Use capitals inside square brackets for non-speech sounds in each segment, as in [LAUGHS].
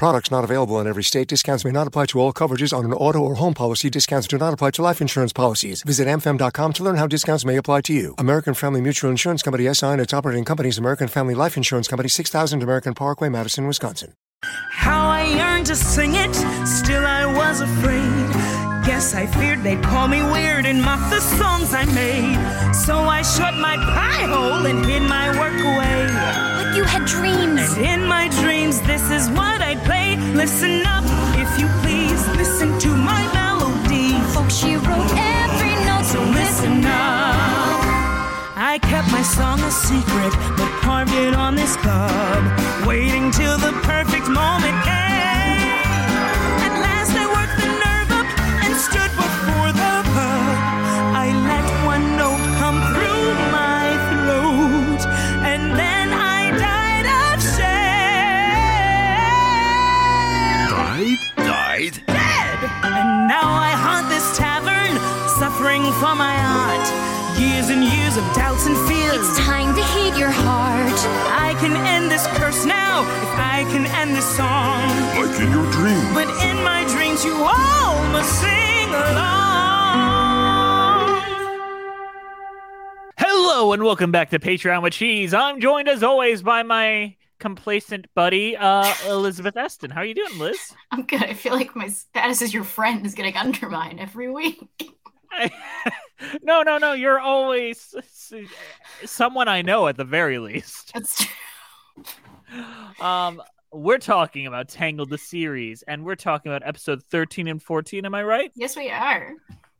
Products not available in every state. Discounts may not apply to all coverages on an auto or home policy. Discounts do not apply to life insurance policies. Visit amfam.com to learn how discounts may apply to you. American Family Mutual Insurance Company SI and its operating companies American Family Life Insurance Company 6000 American Parkway, Madison, Wisconsin. How I yearned to sing it, still I was afraid. Guess I feared they'd call me weird and mock the songs I made. So I shut my pie hole and hid my work away. Like you had dreams. And in my dreams, this is what I'd play. Listen up, if you please. Listen to my melody. Folks, she wrote every note, so listen up. I kept my song a secret, but carved it on this card, waiting till the perfect moment for my art. Years and years of doubts and fears. It's time to heed your heart. I can end this curse now if I can end this song. Like in your dream. But in my dreams, you all must sing along. Hello and welcome back to Patreon with Cheese. I'm joined as always by my complacent buddy, uh, Elizabeth Eston. How are you doing, Liz? I'm good. I feel like my status as your friend is getting undermined every week. [LAUGHS] no, no, no. You're always someone I know at the very least. [LAUGHS] That's true. [LAUGHS] Um, we're talking about Tangled the series, and we're talking about episode 13 and 14. Am I right? Yes, we are.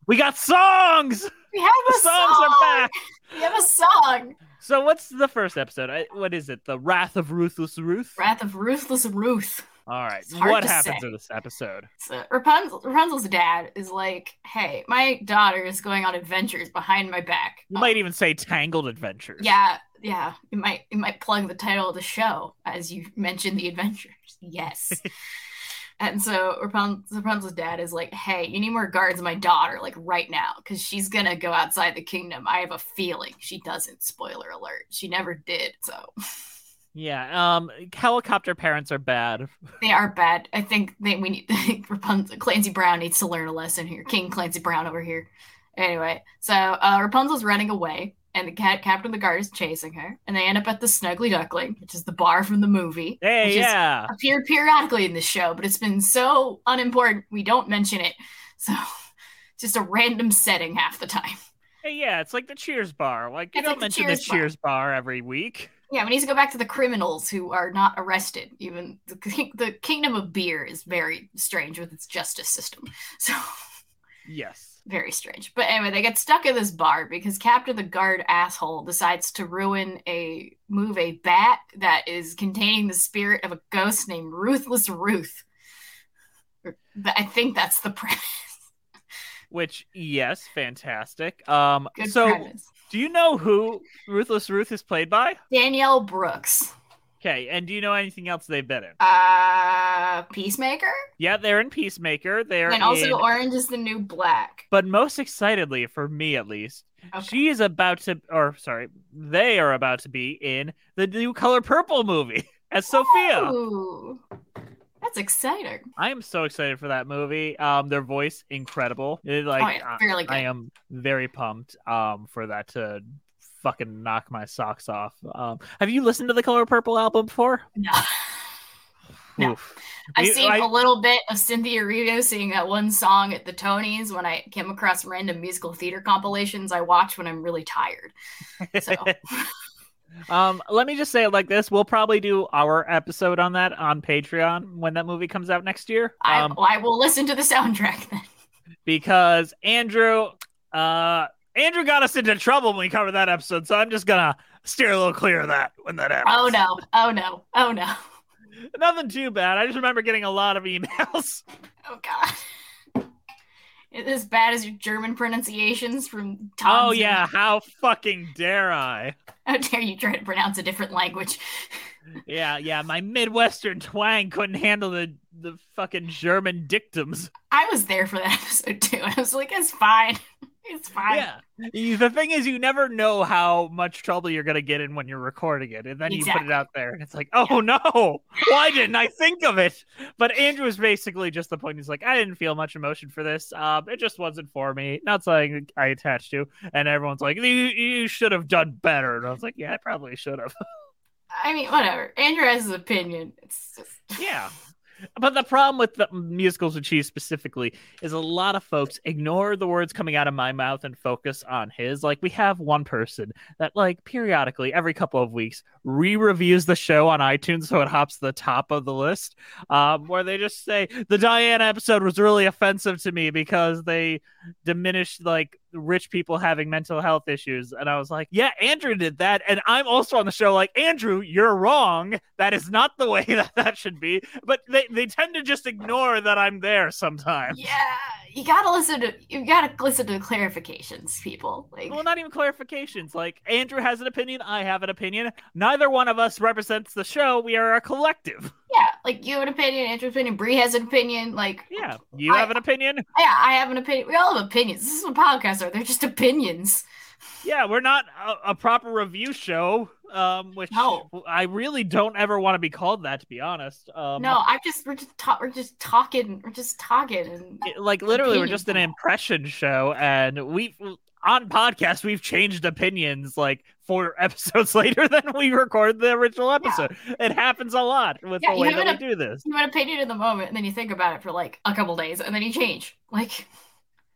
We got songs. We have the a songs song. are back. We have a song. So, what's the first episode? I, what is it? The Wrath of Ruthless Ruth. Wrath of Ruthless Ruth. All right. What happens say. in this episode? So uh, Rapunzel, Rapunzel's dad is like, "Hey, my daughter is going on adventures behind my back." You might even say Tangled Adventures. Yeah, yeah. You might you might plug the title of the show as you mentioned the adventures. Yes. [LAUGHS] and so Rapun- Rapunzel's dad is like, "Hey, you need more guards on my daughter, like right now, because she's gonna go outside the kingdom. I have a feeling she doesn't. Spoiler alert: she never did. So [LAUGHS] Yeah. Um, helicopter parents are bad. [LAUGHS] they are bad. I think they we need [LAUGHS] Rapunzel. Clancy Brown needs to learn a lesson here. King Clancy Brown over here. Anyway, so uh, Rapunzel's running away, and the cat captain of the guard is chasing her, and they end up at the Snuggly Duckling, which is the bar from the movie. Hey, yeah. appeared periodically in this show, but it's been so unimportant we don't mention it. [LAUGHS] So just a random setting half the time. Hey, yeah. It's like the Cheers bar. Like you It's don't like the mention Cheers the bar. Cheers bar every week. Yeah, we need to go back to the criminals who are not arrested. Even the, the kingdom of beer is very strange with its justice system. [LAUGHS] So Yes. very strange. But anyway, they get stuck in this bar because Captain the Guard asshole decides to ruin a move a bat that is containing the spirit of a ghost named Ruthless Ruth. I think that's the [LAUGHS] premise. Which yes, fantastic. Um, Good so premise. Do you know who Ruthless Ruth is played by? Danielle Brooks. Okay, and do you know anything else they've been in? Uh, Peacemaker, Yeah, they're in Peacemaker. They're and also in, Orange is the New Black. but most excitedly for me at least, Okay. she is about to, or sorry, they are about to be in the new Color Purple movie [LAUGHS] as Sophia. Ooh, that's exciting. I am so excited for that movie. Um, their voice incredible. It, like, Oh, yeah, I- good. I am very pumped. Um, for that to fucking knock my socks off. Um, have you listened to the Color Purple album before? No. [SIGHS] No. Oof. I've seen I- a little bit of Cynthia Erivo singing that one song at the Tonys when I came across random musical theater compilations I watch when I'm really tired. So [LAUGHS] Um, let me just say it like this: we'll probably do our episode on that on Patreon when that movie comes out next year. I, Um, I will listen to the soundtrack then. because Andrew, uh, Andrew got us into trouble when we covered that episode, so I'm just gonna steer a little clear of that when that happens. Oh no! Oh no! Oh no! Nothing too bad. I just remember getting a lot of emails. [LAUGHS] Oh god! As bad as your German pronunciations from Tom. oh yeah, how fucking dare I? How dare you try to pronounce a different language? [LAUGHS] Yeah, yeah, my Midwestern twang couldn't handle the the fucking German dictums. I was there for that [LAUGHS] episode too. I was like, it's fine. It's fine. Yeah. The thing is, you never know how much trouble you're gonna get in when you're recording it, and then you put it out there, and it's like, oh no, why didn't I think of it? But Andrew is basically just the point. He's like, I didn't feel much emotion for this. Um, it just wasn't for me. Not something I attached to. And everyone's like, you you should have done better. And I was like, yeah, I probably should have. I mean, whatever. Andrew has his opinion. It's just yeah. But the problem with the musicals with cheese specifically is a lot of folks ignore the words coming out of my mouth and focus on his. Like we have one person that like periodically every couple of weeks re-reviews the show on iTunes so it hops to the top of the list. Um, where they just say the Diana episode was really offensive to me because they diminished like rich people having mental health issues. And I was like, yeah, Andrew did that. And I'm also on the show like, Andrew, you're wrong. That is not the way [LAUGHS] that that should be. But they, they tend to just ignore that I'm there sometimes. yeah. You gotta listen to you gotta listen to the clarifications, people. Like Well, not even clarifications. Like, Andrew has an opinion. I have an opinion. Neither one of us represents the show. We are a collective. yeah, like you have an opinion, Andrew's opinion, Bree has an opinion. Like Yeah. You I- have an opinion. yeah, I have an opinion. We all have opinions. This is what podcasts are. They're just opinions. Yeah, we're not a, a proper review show. Um, which No. I really don't ever want to be called that, to be honest. Um, no, I'm just we're just ta- we're just talking. We're just talking and like literally we're just an impression show and we on podcast we've changed opinions like four [LAUGHS] episodes later than we recorded the original episode. It happens a lot with Yeah, the way that we do this. you have an opinion in the moment, and then you think about it for like a couple days, and then you change. Like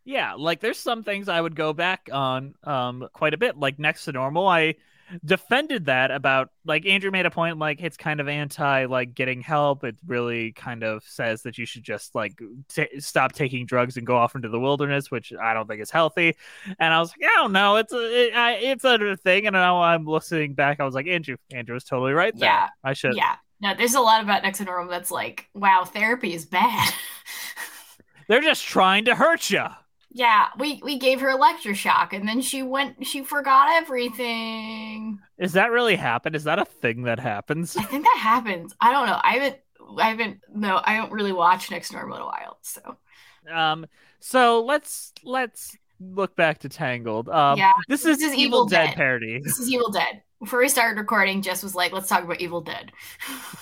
yeah like there's some things i would go back on um quite a bit. Like next to normal i defended that about like andrew made a point like it's kind of anti like getting help. It really kind of says that you should just like t- stop taking drugs and go off into the wilderness which i don't think is healthy. And i was like i don't know. It's a it, I, it's a thing. And now i'm listening back. I was like andrew andrew was totally right there. Yeah, i should yeah, no, there's a lot about normal that's like, wow, therapy is bad. [LAUGHS] they're just trying to hurt you yeah, we we gave her electroshock, and then she went, she forgot everything. is that really happen is that a thing that happens I think that happens. I don't know. I haven't. I haven't. No, I don't really watch next normal in a while. So Um, so let's let's look back to Tangled. Um, Yeah, this is, this is Evil, Evil Dead, Dead. parody. this is Evil Dead. Before we started recording, Jess was like, "Let's talk about Evil Dead."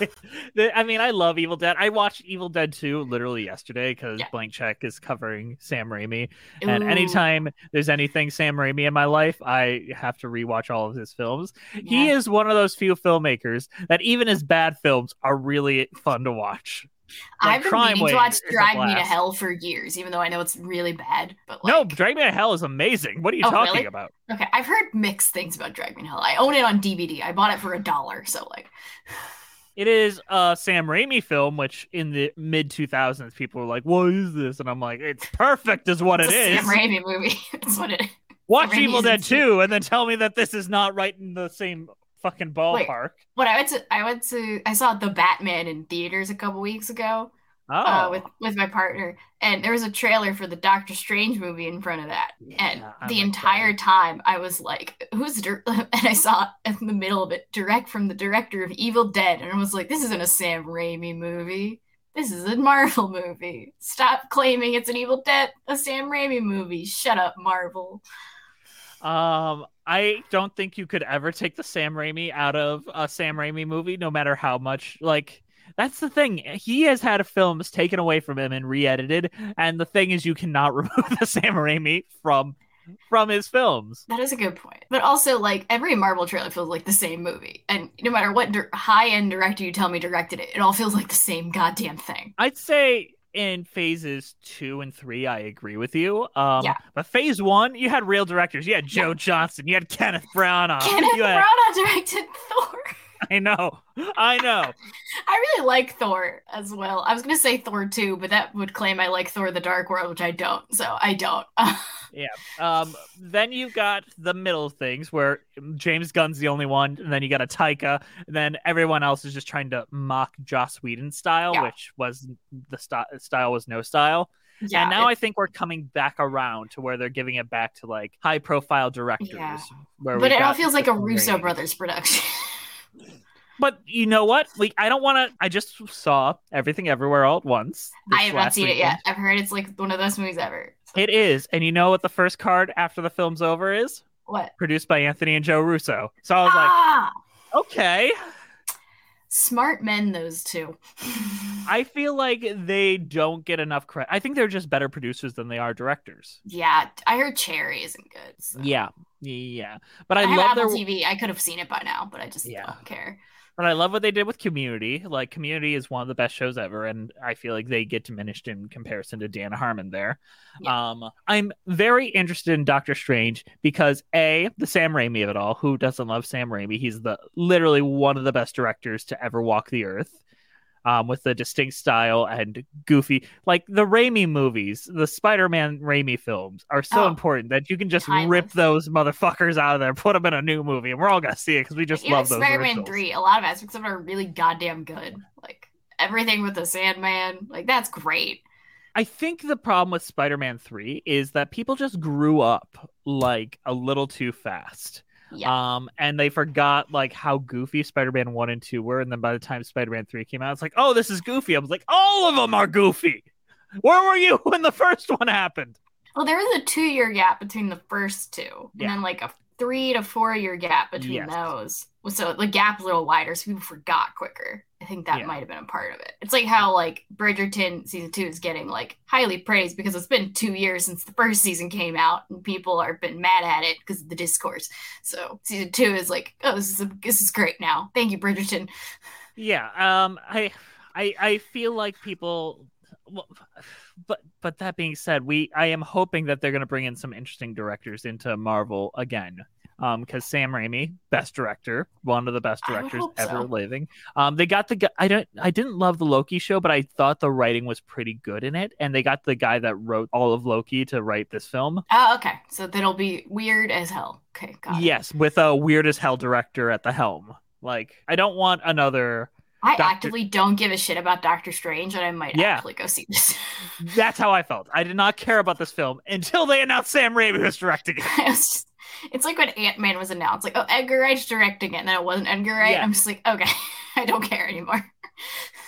[LAUGHS] I mean, I love Evil Dead. I watched Evil Dead 2 literally yesterday because Yeah. Blank Check is covering Sam Raimi. And anytime there's anything Sam Raimi in my life, I have to rewatch all of his films. He is one of those few filmmakers that even his bad films are really fun to watch. I've been meaning to watch Drag Me to. Hell for years, even though I know it's really bad. But like, No, Drag Me to Hell is amazing. What are you Oh, talking really? about? okay, I've heard mixed things about Drag Me to Hell. I own it on DVD. I bought it for a dollar, so like, [SIGHS] It is a Sam Raimi film, which in the mid 2000s, people were like, What is this? And I'm like, It's perfect, is what it's it a is. Sam Raimi movie. [LAUGHS] That's what it is. Watch Evil Dead insane. 2 and then tell me that this is not right in the same fucking ballpark. When I went to, I went to, I saw the Batman in theaters a couple weeks ago. Oh, uh, with with my partner, and there was a trailer for the Doctor Strange movie in front of that, yeah, and I the like entire time I was like, "Who's?" Dir-? [LAUGHS] And I saw in the middle of it, direct from the director of Evil Dead, and I was like, "This isn't a Sam Raimi movie. This is a Marvel movie. Stop claiming it's an Evil Dead, a Sam Raimi movie. Shut up, Marvel." Um, I don't think you could ever take the Sam Raimi out of a Sam Raimi movie, no matter how much like. That's the thing. He has had films taken away from him and re-edited, and the thing is, you cannot [LAUGHS] remove the Sam Raimi from from his films. That is a good point. But also, like every Marvel trailer feels like the same movie, and no matter what dir- high-end director you tell me directed it, it all feels like the same goddamn thing. I'd say in phases two and three, I agree with you. Um, Yeah. but phase one, you had real directors. You had Joe Johnston. You had Kenneth Branagh. Kenneth you had, Branagh [LAUGHS] directed Thor. [LAUGHS] I know. I know. [LAUGHS] I really like Thor as well. I was gonna say Thor 2, but that would claim I like Thor: The Dark World, which I don't. So I don't. Yeah. Um. Then you got the middle things where James Gunn's the only one, and then you got a Taika, and then everyone else is just trying to mock Joss Whedon style, Yeah. which was the st- style was no style. yeah, and now it- I think we're coming back around to where they're giving it back to like high profile directors. Yeah. Where but it all feels like a Russo brothers production. [LAUGHS] But you know what? Like I don't want to. I just saw everything everywhere all at once. I have not seen it yet. I've heard it's like one of the best movies ever. It is, and you know what the first card after the film's over is? What? Produced by Anthony and Joe Russo. So I was ah, like, okay. smart men, those two. I feel like they don't get enough credit. I think they're just better producers than they are directors. yeah, I heard Cherry isn't good. so. Yeah, yeah. But I, I, have love their. TV. I could have seen it by now, but I just Yeah. don't care. But I love what they did with Community. Like Community is one of the best shows ever, and I feel like they get diminished in comparison to Dan Harmon there. Um, I'm very interested in Doctor Strange because a the Sam Raimi of it all. Who doesn't love Sam Raimi? He's the literally one of the best directors to ever walk the earth. Um, with the distinct style and goofy, like the Raimi movies, the Spider-Man Raimi films are so Oh. important that you can just Timeless. rip those motherfuckers out of there, put them in a new movie, and we're all gonna see it because we just Even love those. Spider-Man. 3, a lot of aspects of it are really goddamn good. Like everything with the Sandman, like that's great. I think the problem with Spider-Man 3 is that people just grew up like a little too fast. Yeah. Um and they forgot like how goofy Spider-Man 1 and 2 were and then by the time Spider-Man 3 came out it's like, "Oh, this is goofy." I was like, "All of them are goofy." Where were you [LAUGHS] when the first one happened? Well, there was a two-year gap between the first two, and Yeah. then like a three to four-year gap between Yes. those. So the gap a little wider, so people forgot quicker. I think that Yeah. might have been a part of it. It's like how like Bridgerton season two is getting like highly praised because it's been two years since the first season came out, and people are been mad at it because of the discourse. So season two is like, oh, this is a, this is great now. Thank you, Bridgerton. Yeah, um I I I feel like people but but that being said, we I am hoping that they're going to bring in some interesting directors into Marvel again. Um, because Sam Raimi, best director, one of the best directors ever so. living. Um, they got the guy. I don't. I didn't love the Loki show, but I thought the writing was pretty good in it. And they got the guy that wrote all of Loki to write this film. Oh, okay. So that'll be weird as hell. Okay, got it. Yes, with a weird as hell director at the helm. Like, I don't want another. I Doctor- actively don't give a shit about Doctor Strange, and I might Yeah. actually go see this. [LAUGHS] That's how I felt. I did not care about this film until they announced Sam Raimi was directing it. [LAUGHS] Was just- it's like when Ant Man was announced, like, oh, Edgar Wright's directing it, and then it wasn't Edgar Wright. Yeah. I'm just like, okay, [LAUGHS] I don't care anymore.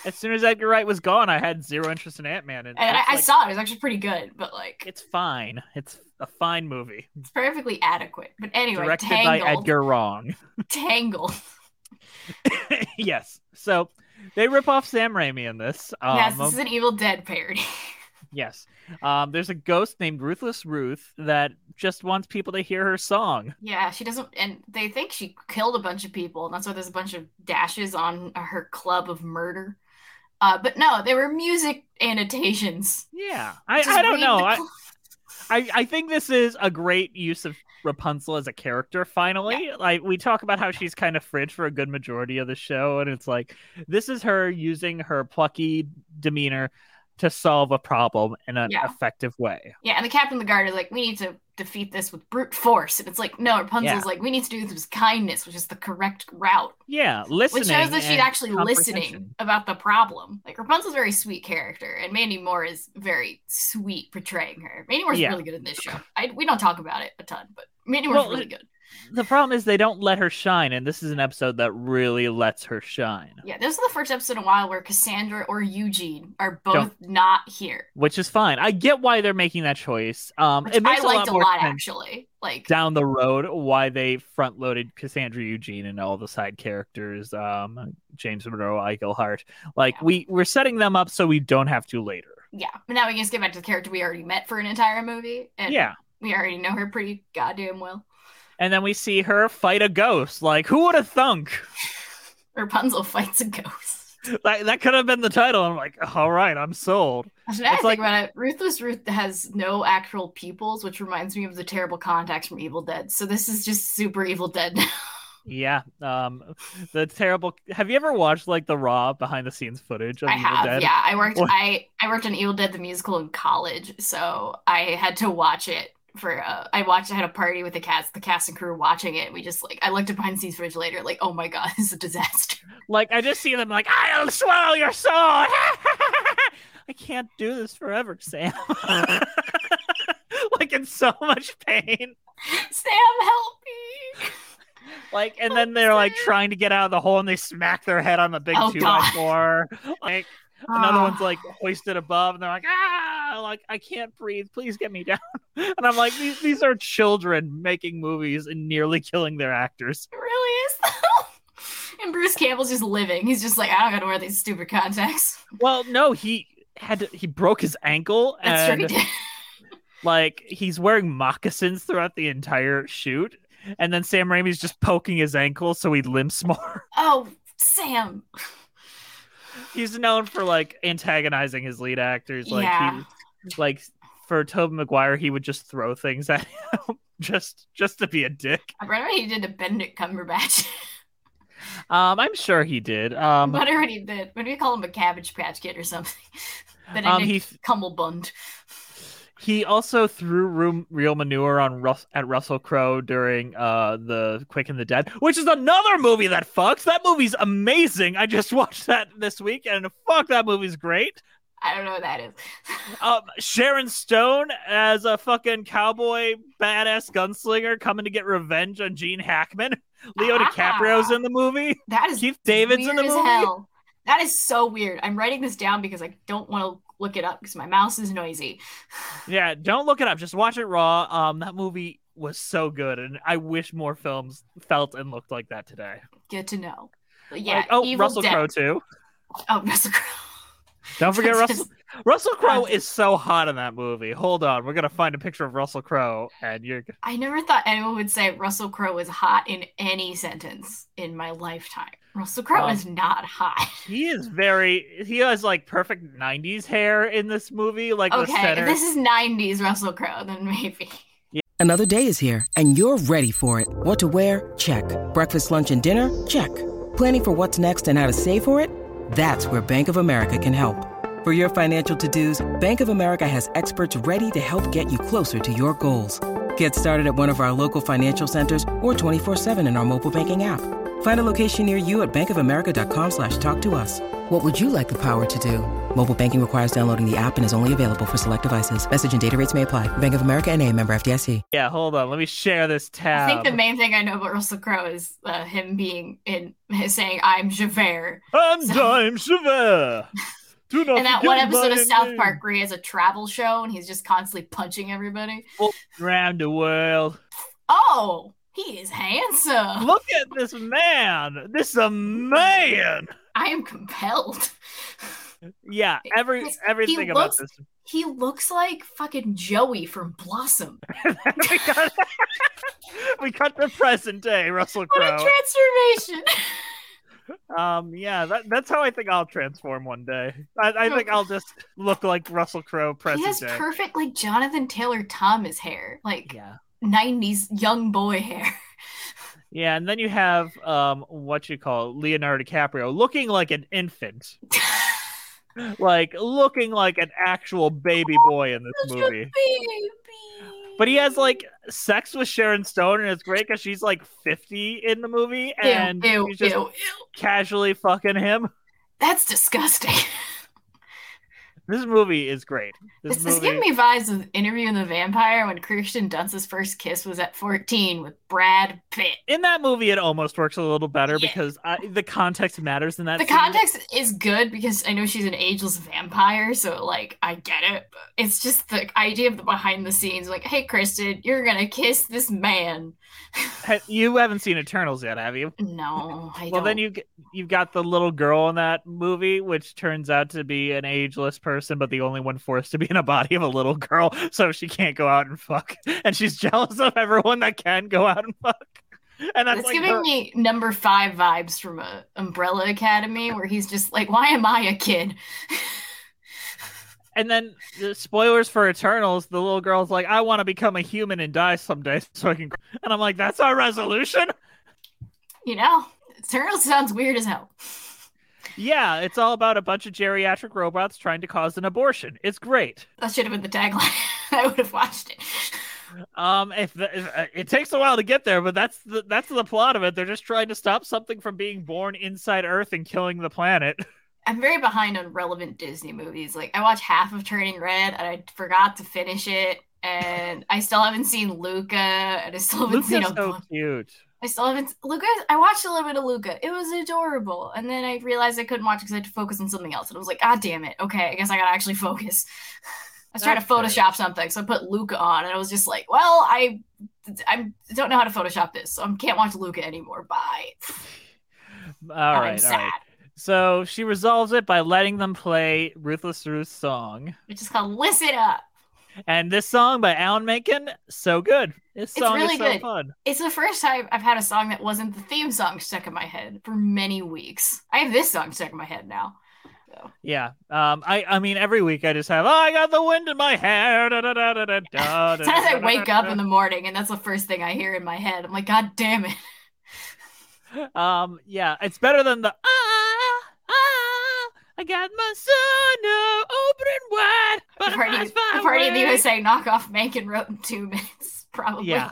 As soon as Edgar Wright was gone, I had zero interest in Ant Man. And, And I, it's I saw it; it was actually pretty good, but like, it's fine. It's a fine movie. it's perfectly adequate. But anyway, Directed Tangled, by Edgar Wrong. Tangled. [LAUGHS] yes. So they rip off Sam Raimi in this. Um, yes, this is an Evil Dead parody. [LAUGHS] yes. Um, there's a ghost named Ruthless Ruth that just wants people to hear her song. yeah, she doesn't, and they think she killed a bunch of people, and that's why there's a bunch of dashes on her club of murder. Uh, but no, they were music annotations. Yeah. I, I don't know. I, I, I think this is a great use of Rapunzel as a character finally. Like we talk about how she's kind of fridge for a good majority of the show, and it's like this is her using her plucky demeanor to solve a problem in an Yeah. effective way. Yeah, and the captain of the guard is like, we need to defeat this with brute force. And it's like, no, Rapunzel's Yeah. like, we need to do this with kindness, which is the correct route. Yeah, listening. Which shows that she's actually listening about the problem. Like Rapunzel's a very sweet character, and Mandy Moore is very sweet portraying her. Mandy Moore's Yeah. really good in this show. I, we don't talk about it a ton, but Mandy Moore's Well, really good. The problem is they don't let her shine, and this is an episode that really lets her shine, Yeah, this is the first episode in a while where Cassandra or Eugene are both Don't- not here. which is fine. I get why they're making that choice. Um, Which it makes I liked a a lot more lot, actually. Like, down the road why they front loaded Cassandra Eugene and all the side characters, um, James Monroe, Eichelhart. Like we we're setting them up so we don't have to later. yeah. But now we can just get back to the character we already met for an entire movie. And Yeah. We already know her pretty goddamn well. And then we see her fight a ghost. Like who would have thunk? [LAUGHS] Rapunzel fights a ghost. That that could have been the title. I'm like, all right, I'm sold. Now I It's think like- about it, Ruthless Ruth has no actual pupils, which reminds me of the terrible contacts from Evil Dead. So this is just super Evil Dead. [LAUGHS] Yeah. Um the terrible have you ever watched like the raw behind the scenes footage of I Evil have, Dead? yeah. I worked, What- I I worked on Evil Dead the musical in college, so I had to watch it for. Uh, I watched. I had a party with the cast, the cast and crew watching it. We just like I looked at behind the scenes footage later, like, oh my god, [LAUGHS] this is a disaster. Like I just see them like I'll swallow your soul. [LAUGHS] I can't do this forever, Sam. [LAUGHS] like in so much pain. Sam, help me! Like and then they're like trying to get out of the hole and they smack their head on the big Oh, two by four. Like another Ah. one's like hoisted above and they're like, ah like I can't breathe. Please get me down. [LAUGHS] And I'm like, these these are children making movies and nearly killing their actors. It really is. [LAUGHS] and Bruce Campbell's just living. He's just like, I don't gotta wear these stupid contacts. [LAUGHS] Well, no, he had to, he broke his ankle That's and true. He like he's wearing moccasins throughout the entire shoot. And then Sam Raimi's just poking his ankle so he limps more. Oh, Sam. He's known for like antagonizing his lead actors. Like Yeah. he like for Tobey Maguire, he would just throw things at him [LAUGHS] just just to be a dick. I remember he did to Benedict Cumberbatch. [LAUGHS] Um, I'm sure he did. Um, whatever he did. What do we call him? A Cabbage Patch Kid or something? [LAUGHS] Benedict Um, he- Cumblebund. He also threw room, real manure on Rus- at Russell Crowe during uh the Quick and the Dead, which is another movie that fucks. That movie's amazing. I just [LAUGHS] watched that this week, and fuck, that movie's great. I don't know what that is. [LAUGHS] Um, Sharon Stone as a fucking cowboy badass gunslinger coming to get revenge on Gene Hackman. [LAUGHS] Leo Ah. DiCaprio's in the movie. That is Keith David's in the as movie. hell. That is so weird. I'm writing this down because I don't want to look it up because my mouse is noisy. [LAUGHS] Yeah, don't look it up. Just watch it raw. Um, that movie was so good, and I wish more films felt and looked like that today. Good to know. But yeah. Like, oh, Evil Russell Crowe too. Oh, [LAUGHS] Russell Crowe. Don't forget Russell. just- Russell Crowe is so hot in that movie. Hold on, we're gonna find a picture of Russell Crowe, and you're. I never thought anyone would say Russell Crowe was hot in any sentence in my lifetime. Russell Crowe Um, is not hot. [LAUGHS] He is very. He has like perfect '90s hair in this movie. Like Okay, center. if this is 90s Russell Crowe, then maybe. Another day is here, and you're ready for it. What to wear? Check. Breakfast, lunch, and dinner? Check. Planning for what's next and how to save for it? That's where Bank of America can help. For your financial to-dos, Bank of America has experts ready to help get you closer to your goals. Get started at one of our local financial centers or 24-7 in our mobile banking app. Find a location near you at bankofamerica.com slash talk to us. What would you like the power to do? Mobile banking requires downloading the app and is only available for select devices. Message and data rates may apply. Bank of America and a member FDIC. yeah, hold on. Let me share this tab. I think the main thing I know about Russell Crowe is uh, him being in [LAUGHS] saying "I'm Javert." I'm So- Dime Chavert. [LAUGHS] Do not And that one episode of South name. Park where he has a travel show and he's just constantly punching everybody. Around the world. Oh, he is handsome. Look at this man. This is a man. I am compelled. [LAUGHS] Yeah, every everything he about looks- this. He looks like fucking Joey from Blossom. [LAUGHS] we got [LAUGHS] we cut the present day, Russell Crowe. What a transformation! Um, yeah, that, that's how I think I'll transform one day. I, I think I'll just look like Russell Crowe he has day. perfect, like Jonathan Taylor Thomas hair, like Yeah. '90s young boy hair. Yeah, and then you have um what you call Leonardo DiCaprio looking like an infant. [LAUGHS] like looking like an actual baby boy in this movie. But he has like sex with Sharon Stone, and it's great because she's like 50 in the movie, and ew, he's just ew, ew. casually fucking him. That's disgusting. [LAUGHS] This movie is great. This, This is giving me vibes of Interviewing the Vampire when Kirsten Dunst's first kiss was at 14 with Brad Pitt. in that movie, it almost works a little better Yeah. because I, the context matters in that. The scene. context is good because I know she's an ageless vampire, so like I get it. But it's just the idea of the behind the scenes, like, hey Kristen, you're gonna kiss this man. You haven't seen Eternals yet, have you? No, I Well, don't. then you you've got the little girl in that movie, which turns out to be an ageless person, but the only one forced to be in a body of a little girl, so she can't go out and fuck, [LAUGHS] and she's jealous of everyone that can go out and fuck. And that's like giving her- me number five vibes from a Umbrella Academy, where he's just like, "Why am I a kid?" And then the spoilers for Eternals, the little girl's like, "I want to become a human and die someday, so I can." And I'm like, "That's our resolution." You know, Eternal sounds weird as hell. Yeah, it's all about a bunch of geriatric robots trying to cause an abortion. It's great. That should have been the tagline. [LAUGHS] I would have watched it. Um, if, the, if uh, it takes a while to get there, but that's the that's the plot of it. They're just trying to stop something from being born inside Earth and killing the planet. [LAUGHS] I'm very behind on relevant Disney movies. Like I watched half of Turning Red and I forgot to finish it, and I still haven't seen Luca, and I still haven't Luca's seen a so cute. I still haven't Luca. I watched a little bit of Luca. It was adorable, and then I realized I couldn't watch it because I had to focus on something else. And I was like, God damn it! Okay, I guess I gotta actually [LAUGHS] focus. I was trying to fair. Photoshop something, so I put Luca on, and I was just like, Well, I, I don't know how to Photoshop this, so I can't watch Luca anymore. Bye. [LAUGHS] All I'm right, sad. right. So she resolves it by letting them play Ruthless Ruth's song, which is called Listen Up. And this song by Alan Menken, so good. This It's song really is so good. fun. It's the first time I've had a song that wasn't the theme song stuck in my head for many weeks. I have this song stuck in my head now. Yeah. Um. I. I mean, every week I just have. Oh, I got the wind in my hair. Da, da, da, da, da, da, [LAUGHS] Sometimes I wake up in the morning and that's the first thing I hear in my head. I'm like, God damn it. [LAUGHS] Um. Yeah. It's better than the. Ah, ah, I got my son opening wide. The party, the party in the. USA knockoff Menken wrote in two [LAUGHS] minutes, probably. Yeah.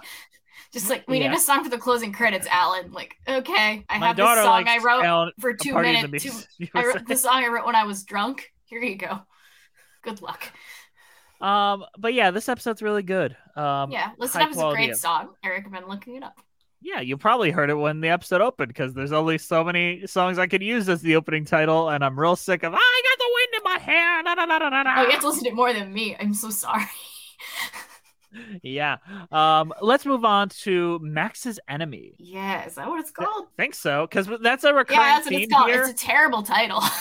Just like we Yeah. need a song for the closing credits, Alan. Like, okay, I My have this song I wrote Alan- for two minutes. Two, [LAUGHS] I wrote the song I wrote when I was drunk. Here you go. Good luck. Um. But yeah, this episode's really good. Um. yeah, listen up is a great song. I recommend looking it up. Yeah, you probably heard it when the episode opened because there's only so many songs I could use as the opening title, and I'm real sick of. "Ah, I got the wind in my hair. Da, da, da, da, da, da." Oh, you have to listen to it more than me. I'm so sorry. [LAUGHS] Yeah. Um. Let's move on to Max's enemy. yeah, is that what it's called? think so because that's a recurring Yeah, that's what it's called. here. It's a terrible title. [LAUGHS]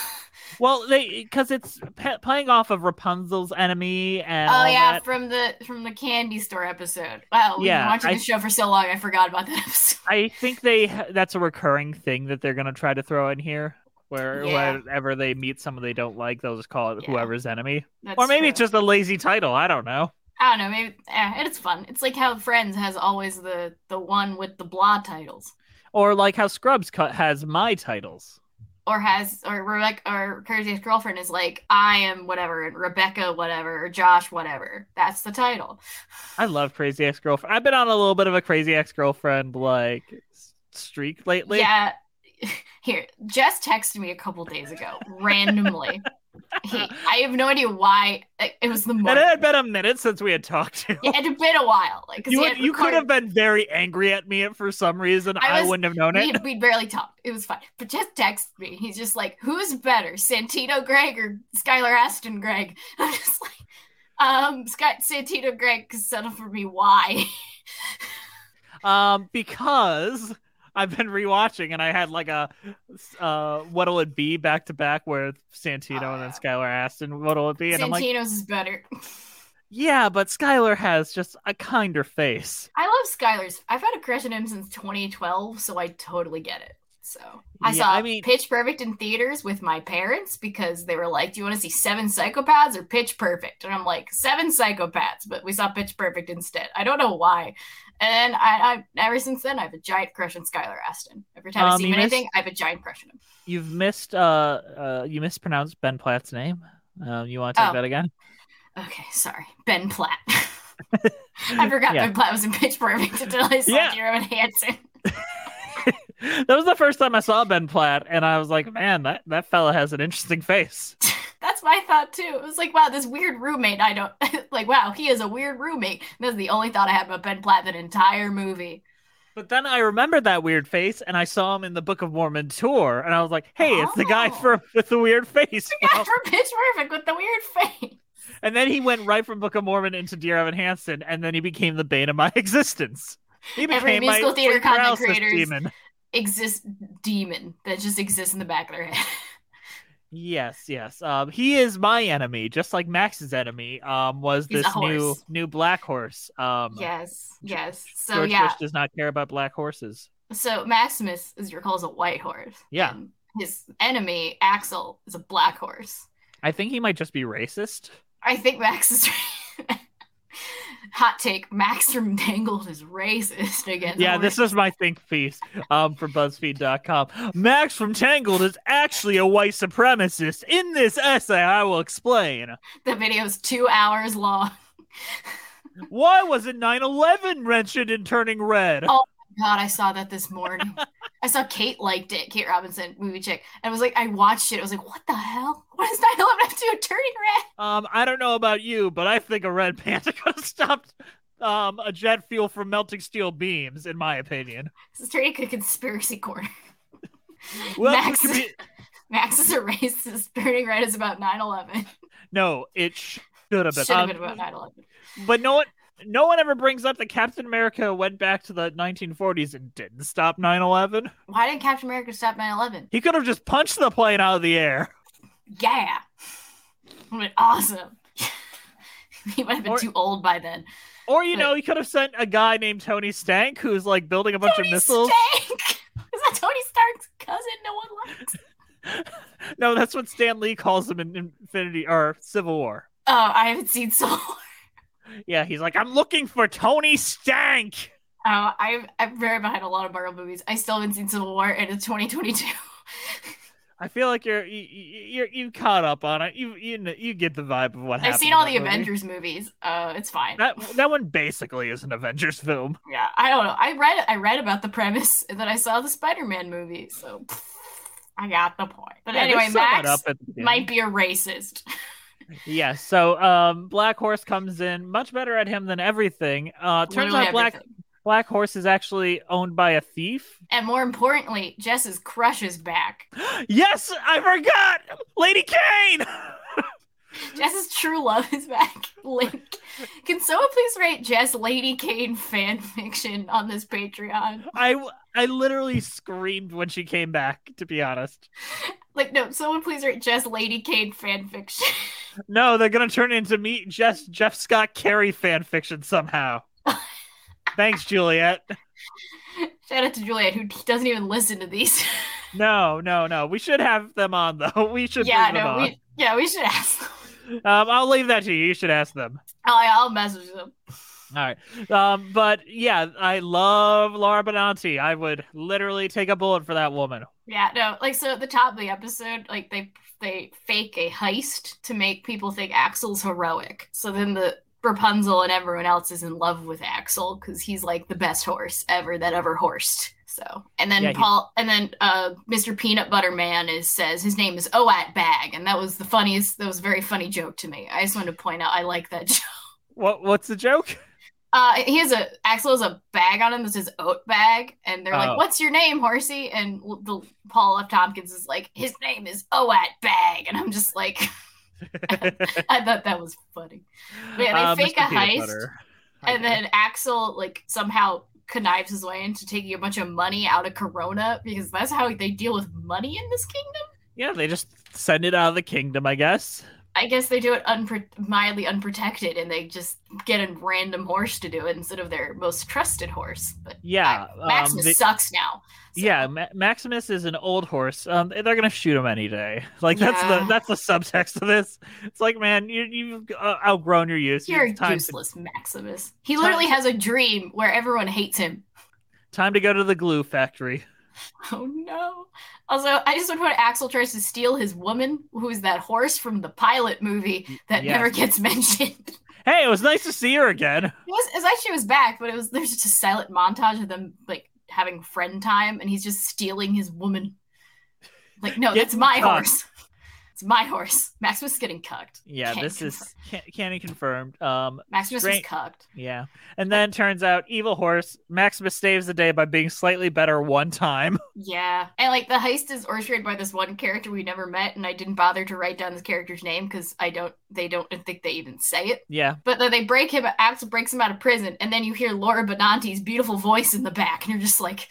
Well, they because it's pe- playing off of Rapunzel's enemy and Oh yeah, that. from the from the candy store episode. Wow, we've Yeah, been watching I- the show for so long, I forgot about that episode. I think they that's a recurring thing that they're gonna try to throw in here. Where Yeah. whenever they meet someone they don't like, they'll just call it Yeah. whoever's enemy. That's or maybe true. it's just a lazy title. I don't know. I don't know, maybe eh, it's fun. It's like how Friends has always the the one with the blah titles, Or like how Scrubs cut has my titles. or has or Rebecca or Crazy Girlfriend is like I am whatever and Rebecca whatever or Josh whatever. That's the title. I love Crazy Ex Girlfriend. I've been on a little bit of a Crazy Ex Girlfriend like streak lately. Yeah. [LAUGHS] Here, Jess texted me a couple days ago randomly. [LAUGHS] he, I have no idea why. It was the morning. it had been a minute since we had talked to. It had been a while. Like You, would- you could have been very angry at me for some reason. I, I wouldn't have known it. We, barely talked. It was fine. But just texted me. He's just like, who's better, Santino Greg or Skylar Astin Greg? [LAUGHS] I'm just like, um, Scott Santino Greg, settle for me. Why? Um, because I've been rewatching and I had like a uh, what'll it be back to back with Santino and then Skylar Astin. What'll it be? And I'm like, Santino's is better. [LAUGHS] yeah, but Skylar has just a kinder face. I love Skylar's. I've had a crush on him since 2012, so I totally get it. So I Yeah, saw I mean- Pitch Perfect in theaters with my parents because they were like, "Do you want to see Seven Psychopaths or Pitch Perfect?" And I'm like, Seven Psychopaths," but we saw Pitch Perfect instead. I don't know why. And I, I ever since then, I have a giant crush on Skylar Astin. Every time I Um, see him in anything, missed- I have a giant crush on him. You've missed uh, uh you mispronounced Ben Platt's name. Um, you want to take Oh. that again? Okay, sorry, Ben Platt. [LAUGHS] I [LAUGHS] forgot Yeah. Ben Platt was in Pitch Perfect until I saw Yeah. Evan Hansen. [LAUGHS] that was the first time I saw Ben Platt, and I was like, man, that, that fella has an interesting face. That's my thought too. It was like, wow, this weird roommate. I don't [LAUGHS] like. Wow, he is a weird roommate. And that's the only thought I had about Ben Platt that entire movie. But then I remembered that weird face, and I saw him in the Book of Mormon tour, and I was like, hey, it's the guy Oh. for, [LAUGHS] with the weird face. Yeah, from Pitch Perfect with the weird face. And then he went right from Book of Mormon into Dear Evan Hansen, and then he became the bane of my [LAUGHS] existence. He Every became musical my theater content creators demon. exist demon that just exists in the back of their head. Yes, yes. Um, he is my enemy, just like Max's enemy. Um, was He's this new new black horse. Um, yes, yes. So George yeah, Bush does not care about black horses. so Maximus, as you recall, is a white horse. Yeah. His enemy Axel is a black horse. I think he might just be racist. I think Max is. [LAUGHS] [LAUGHS] Hot take: Max [LAUGHS] from Tangled is racist against. Yeah, this is my think piece um, for BuzzFeed.com. Max from Tangled is actually a white supremacist. In this essay, I will explain. the video is two hours long. [LAUGHS] Why wasn't 9 11 mentioned in Turning Red? Oh God, I saw that this morning. I saw Kate liked it, Kate Robinson, movie chick, and I was like, I watched it. I was like, what the hell? [LAUGHS] What does 9/11 have to do turning red? Um, I don't know about you, but I think a red panda could have stopped um, a jet fuel from melting steel beams, in my opinion. This is turning into a conspiracy corner. [LAUGHS] Well, Max, be- [LAUGHS] Max is a racist. Turning red is about 9/11. no, it should have been. Should have Um, been about 9/11. but no one, no one ever brings up that Captain America went back to the 1940s and didn't stop 9/11. Why didn't Captain America stop 9/11? He could have just punched the plane out of the air. Yeah, would have been awesome. [LAUGHS] he might have been Or- too old by then. Or you But- know, he could have sent a guy named Tony Stank who's like building a bunch Tony of missiles. Stank! [LAUGHS] Is that Tony Stark's cousin? No one likes. [LAUGHS] No, that's what Stan Lee calls him in Infinity or Civil War. Oh, I haven't seen Civil War. Yeah, he's like, I'm looking for Tony Stank. Oh, I'm I'm very behind a lot of Marvel movies. I still haven't seen Civil War, and it's 2022. [LAUGHS] I feel like you're you, you- you're you caught up on it. You you you get the vibe of what happened. I've seen all the movie. Avengers movies. Uh, it's fine. That that one basically is an Avengers film. Yeah, I don't know. I read I read about the premise, and then I saw the Spider-Man movie, so I got the point. But Yeah, anyway, Max up at the beginning. might be a racist. [LAUGHS] Yeah, so um, Black Horse comes in much better at him than everything. Uh, turns Literally out Black everything. Black Horse is actually owned by a thief. And more importantly, Jess's crush is back. [GASPS] Yes, I forgot, Lady Caine. [LAUGHS] Jess's true love is back. [LAUGHS] Link. Can someone please write Jess Lady Caine fan fiction on this Patreon? I I literally screamed when she came back. To be honest, [LAUGHS] Like, no, someone please write Jess Lady Caine fanfiction. [LAUGHS] no, they're gonna turn into me, Jeff Jeff Scott Carey fanfiction somehow. [LAUGHS] Thanks, Juliet. Shout out to Juliet, who doesn't even listen to these. [LAUGHS] No, no, no. We should have them on though. We should. yeah, no, we yeah we should ask them. Um, I'll leave that to you. You should ask them. I'll, I'll message them. All right. Um, but yeah, I love Laura Benanti. I would literally take a bullet for that woman. Yeah, no, like so at the top of the episode, like they they fake a heist to make people think Axel's heroic. So then the Rapunzel and everyone else is in love with Axel because he's like the best horse ever that ever horsed. So and then Yeah, he- Paul and then uh Mr. Peanut Butter Man is says his name is Oat Bag, and that was the funniest that was a very funny joke to me. I just wanted to point out I like that [LAUGHS] joke. What What's the joke? Uh, he has a Axel has a bag on him that says oat bag, and they're Oh. like, "What's your name, horsey?" And the Paul F. Tompkins is like, "His name is Oat Bag," and I'm just like, [LAUGHS] I thought that was funny. But yeah, they Uh, fake Mr. a Peanut heist, and then Axel like somehow connives his way into taking a bunch of money out of Corona because that's how they deal with money in this kingdom. Yeah, they just send it out of the kingdom, I guess. I guess they do it unpro- mildly unprotected, and they just get a random horse to do it instead of their most trusted horse. But Yeah. um, Maximus they- sucks now. Yeah, Ma- Maximus is an old horse. Um, they're gonna shoot him any day. Like that's the that's the subtext of this. It's like, man, you you've uh, outgrown your use. You're time to, useless, Maximus. He literally has a dream where everyone hates him. time to go to the glue factory. [LAUGHS] Oh no. Also, I just want to point Axel tries to steal his woman, who's that horse from the pilot movie that Yes. never gets [LAUGHS] mentioned. Hey, it was nice to see her again. It was, it was like she was back, but it was there's just a silent montage of them like having friend time, and he's just stealing his woman. Like, no, that's my horse. It's my horse. Maximus getting cucked. Yeah, Can't this confirm. is can- can't be confirmed. Um, Maximus Strange- was cucked. yeah, and then turns out evil horse Maximus saves the day by being slightly better one time. [LAUGHS] Yeah, and like the heist is orchestrated by this one character we never met, and I didn't bother to write down this character's name because I don't, they don't think they even say it. Yeah, But then they break him, Axel breaks him out of prison, and then you hear Laura Benanti's beautiful voice in the back, and you're just like,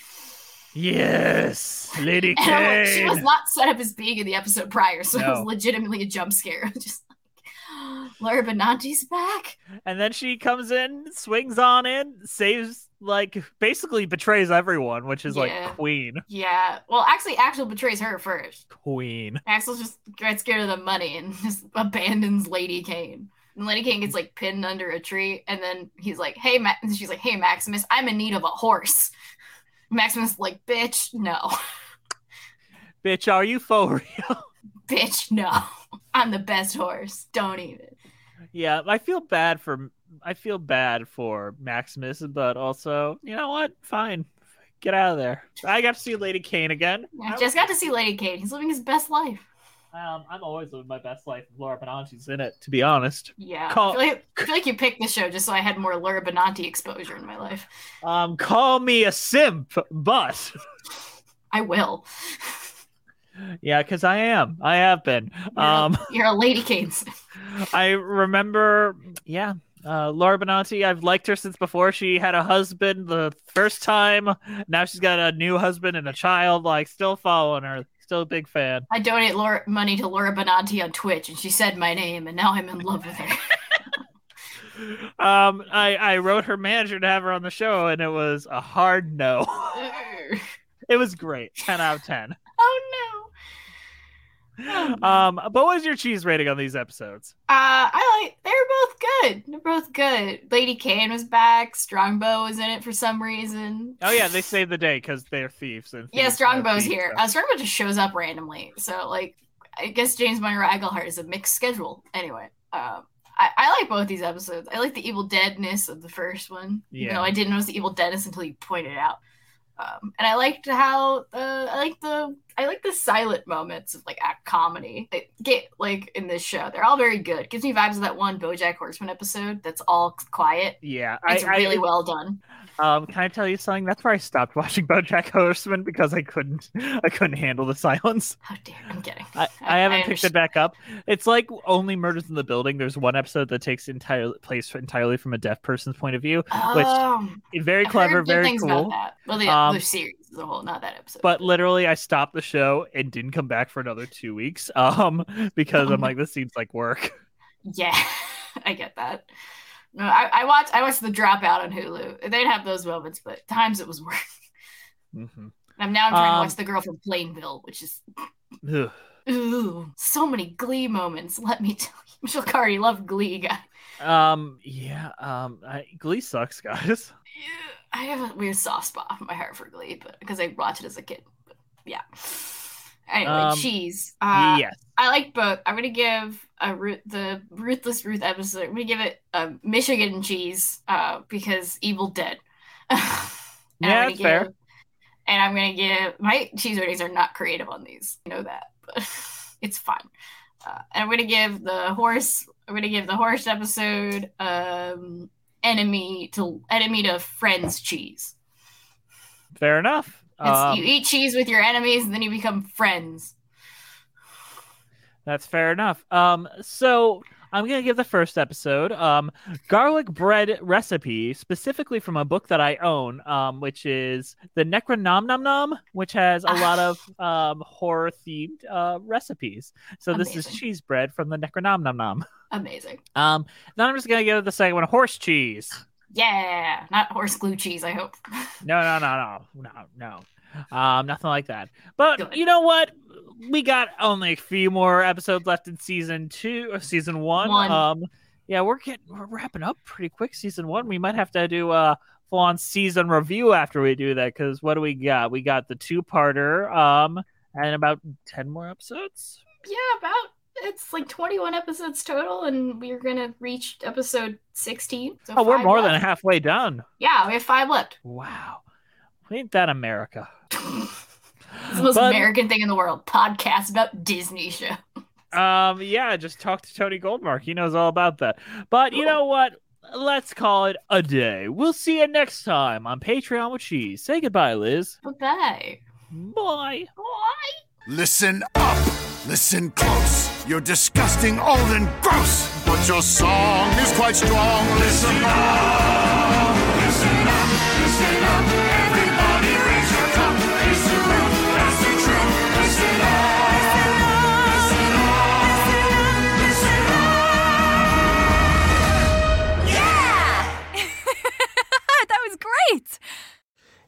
yes, Lady [LAUGHS] like, she was not set up as being in the episode prior, so it was legitimately a jump scare. [LAUGHS] Just like, [GASPS] Laura Benanti's back. And then she comes in, swings on in, saves like basically betrays everyone, which is Yeah. like queen, Yeah, well, actually, Axel betrays her first. queen. Axel just gets scared of the money and [LAUGHS] just abandons Lady Caine. And Lady Caine gets like pinned under a tree, and then he's like, "Hey, Ma-, and she's like, "Hey, Maximus, I'm in need of a horse." Maximus is like, "Bitch, no, [LAUGHS] Bitch, are you for real? [LAUGHS] bitch, no, I'm the best horse. Don't even." yeah, I feel bad for I feel bad for Maximus, but also, you know what? Fine. Get out of there. I got to see Lady Caine again. I just got to see Lady Caine. He's living his best life. Um, I'm always living my best life if Laura Benanti's in it, to be honest. Yeah, Call- I, feel like, I feel like you picked the show just so I had more Laura Benanti exposure in my life. Um, call me a simp, but I will. yeah, because I am. I have been. Um, You're a Lady Caine. I remember, yeah, uh, Laura Benanti. I've liked her since before she had a husband the first time. Now she's got a new husband and a child. Like, still following her. Still a big fan. I donate Laura, money to Laura Benanti on Twitch, and she said my name, and now I'm in love with her. [LAUGHS] [LAUGHS] Um, I I wrote her manager to have her on the show, and it was a hard no. [LAUGHS] it was great. Ten out of ten. oh no. Um, but what was your cheese rating on these episodes? Uh, I like. They're both good. They're both good. Lady Caine was back. Strongbow was in it for some reason. Oh yeah, they saved the day because they're thieves. And Yeah, thieves are Strongbow's thieves, here. so- Uh, Strongbow just shows up randomly. So like, I guess James Monroe Iglehart is a mixed schedule. Anyway, um, I, I like both these episodes. I like the Evil Deadness of the first one. Yeah. You know, I didn't notice the Evil Deadness until you pointed it out. Um, and I liked how uh, I like the I like the silent moments of like act comedy. They get like in this show, they're all very good. Gives me vibes of that one BoJack Horseman episode that's all quiet. Yeah, It's I, really I, well done. Um, can I tell you something? That's where I stopped watching [LAUGHS] BoJack Horseman because I couldn't, I couldn't handle the silence. How dare I'm kidding. I, I haven't picked it back up. It's like only Murders in the Building. There's one episode that takes entire place entirely from a deaf person's point of view, which Um, very I've clever, very things cool. about that. Well, the, Um, the series as a whole, not that episode. But literally, I stopped the show and didn't come back for another two weeks. [LAUGHS] Um, because I'm like, this seems like work. [LAUGHS] yeah, [LAUGHS] I get that. No, I, I watched I watched the Dropout on Hulu. They'd have those moments, but times it was work. hmm I'm now I'm trying to Um, watch The Girl from Plainville, which is Ugh. ooh, so many Glee moments. Let me tell you, Michelle Carter loved Glee, guy. Um, yeah. Um, I, Glee sucks, guys. I have a weird soft spot in my heart for Glee, but because I watched it as a kid. But yeah. Anyway, Um, cheese. Uh, yes. I like both. I'm gonna give a the Ruthless Ruth episode. I'm gonna give it a Michigan cheese uh, because Evil Dead. [LAUGHS] and I'm Yeah, fair. give- And I'm gonna give my cheese ratings are not creative on these. I know that, but [LAUGHS] it's fine. Uh, and I'm gonna give the horse. I'm gonna give the horse episode um, enemy to enemy to friends cheese. Fair enough. Um, you eat cheese with your enemies, and then you become friends. That's fair enough. Um, so I'm gonna give the first episode, um, garlic bread recipe, specifically from a book that I own, um, which is the Necronom Nom Nom, which has a lot of [LAUGHS] um horror themed uh recipes. So this is cheese bread from the Necronom Nom Nom. [LAUGHS] Amazing. Um, then I'm just gonna go to the second one horse cheese. Yeah, not horse glue cheese. I hope. [LAUGHS] No, no, no, no, no, no. Um, nothing like that. But Good. you know what? We got only a few more episodes left in season two, or season one. One. Um, yeah, we're getting we're wrapping up pretty quick. Season one. We might have to do a full on season review after we do that. Because what do we got? We got the two parter. Um, and about ten more episodes. Yeah, about it's like 21 episodes total, and we're gonna reach episode 16. So Oh, we're more left. than halfway done. Yeah, we have five left. Wow. Ain't that America? It's [LAUGHS] the most But- American thing in the world. Podcast about Disney show. [LAUGHS] Um, yeah, just talk to Tony Goldmark. He knows all about that. But you know what? Let's call it a day. We'll see you next time on Patreon with Cheese. Say goodbye, Liz. Bye. Bye. Listen up. Listen close. You're disgusting, old, and gross. But your song is quite strong. Listen up. Listen up. Listen up. Everybody raise your cup. That's the truth. Listen up. Listen up. Listen up. [LAUGHS] Yeah. [LAUGHS] That was great.